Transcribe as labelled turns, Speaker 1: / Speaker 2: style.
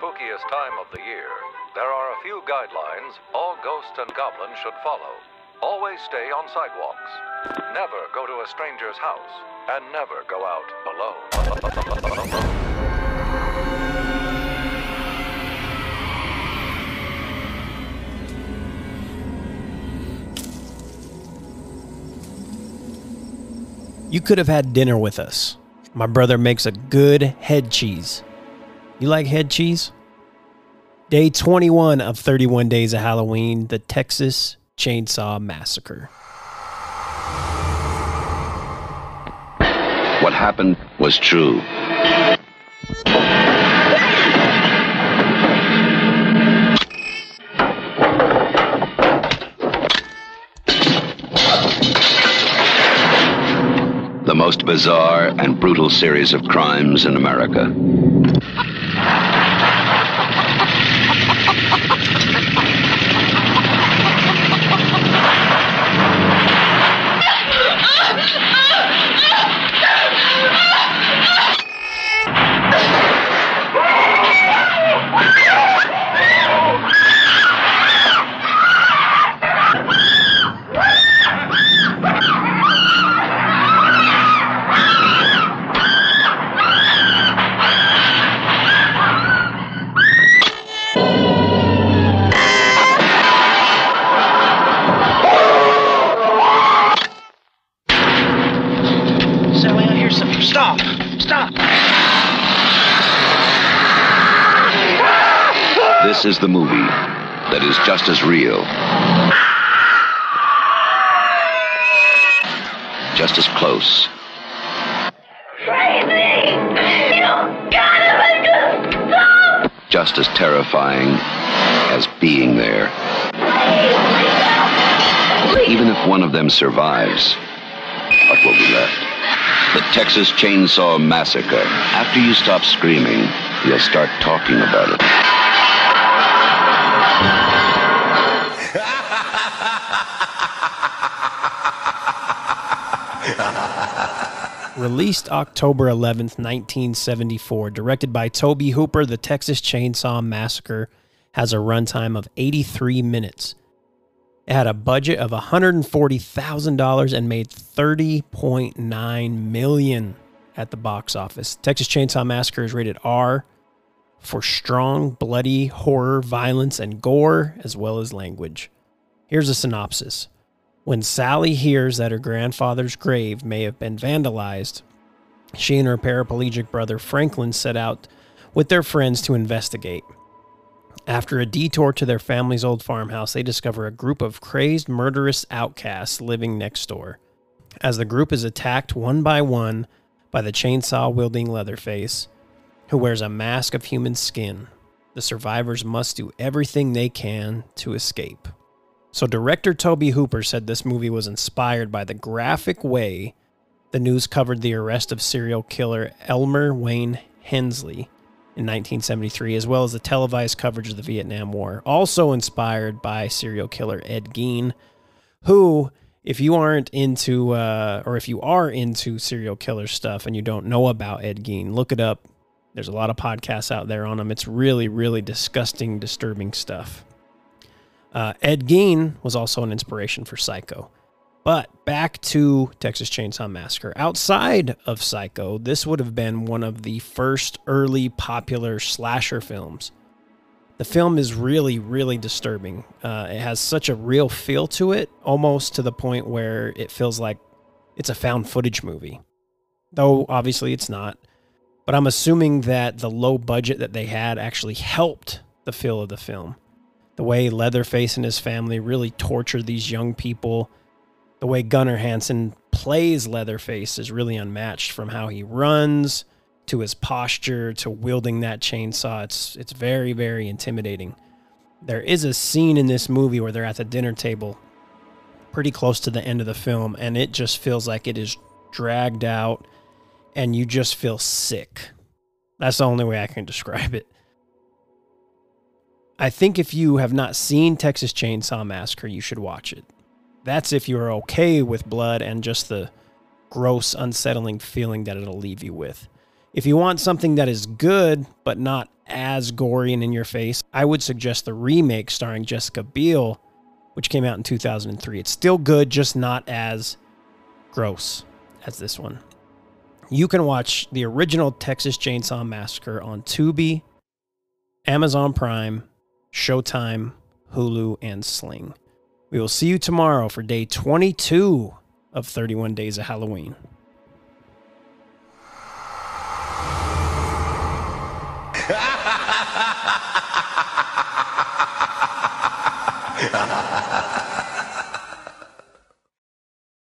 Speaker 1: spookiest time of the year, there are a few guidelines all ghosts and goblins should follow. Always stay on sidewalks. Never go to a stranger's house. And never go out alone.
Speaker 2: You could have had dinner with us. My brother makes a good head cheese. You like head cheese? Day 21 of 31 Days of Halloween, the Texas Chainsaw Massacre.
Speaker 3: What happened was true. The most bizarre and brutal series of crimes in America. This is the movie that is just as real, just as close,
Speaker 4: Crazy! You gotta make us stop!
Speaker 3: just as terrifying as being there. Even if one of them survives, what will be left? The Texas Chainsaw Massacre. After you stop screaming, you'll start talking about it.
Speaker 2: Released October 11th, 1974, directed by Tobe Hooper, the Texas Chainsaw Massacre has a runtime of 83 minutes. It had a budget of $140,000 and made 30.9 million at the box office. Texas Chainsaw Massacre is rated R for strong, bloody horror, violence, and gore, as well as language. Here's a synopsis. When Sally hears that her grandfather's grave may have been vandalized, she and her paraplegic brother Franklin set out with their friends to investigate. After a detour to their family's old farmhouse, they discover a group of crazed, murderous outcasts living next door. As the group is attacked one by one by the chainsaw wielding Leatherface, who wears a mask of human skin, the survivors must do everything they can to escape. So, director Tobe Hooper said this movie was inspired by the graphic way the news covered the arrest of serial killer Elmer Wayne Henley in 1973, as well as the televised coverage of the Vietnam War. Also inspired by serial killer Ed Gein, who, if you aren't into, uh, or if you are into serial killer stuff and you don't know about Ed Gein, look it up. There's a lot of podcasts out there on him. It's really, really disgusting, disturbing stuff. Uh, Ed Gein was also an inspiration for Psycho. But back to Texas Chainsaw Massacre. Outside of Psycho, this would have been one of the first early popular slasher films. The film is really, really disturbing. Uh, it has such a real feel to it, almost to the point where it feels like it's a found footage movie. Though obviously it's not. But I'm assuming that the low budget that they had actually helped the feel of the film the way Leatherface and his family really torture these young people, the way Gunnar Hansen plays Leatherface is really unmatched from how he runs to his posture to wielding that chainsaw. It's it's very very intimidating. There is a scene in this movie where they're at the dinner table pretty close to the end of the film and it just feels like it is dragged out and you just feel sick. That's the only way I can describe it. I think if you have not seen Texas Chainsaw Massacre, you should watch it. That's if you're okay with blood and just the gross, unsettling feeling that it'll leave you with. If you want something that is good but not as gory and in your face, I would suggest the remake starring Jessica Biel, which came out in 2003. It's still good, just not as gross as this one. You can watch the original Texas Chainsaw Massacre on Tubi, Amazon Prime, Showtime, Hulu, and Sling. We will see you tomorrow for day 22 of 31 Days of Halloween.
Speaker 5: Ha ha ha ha!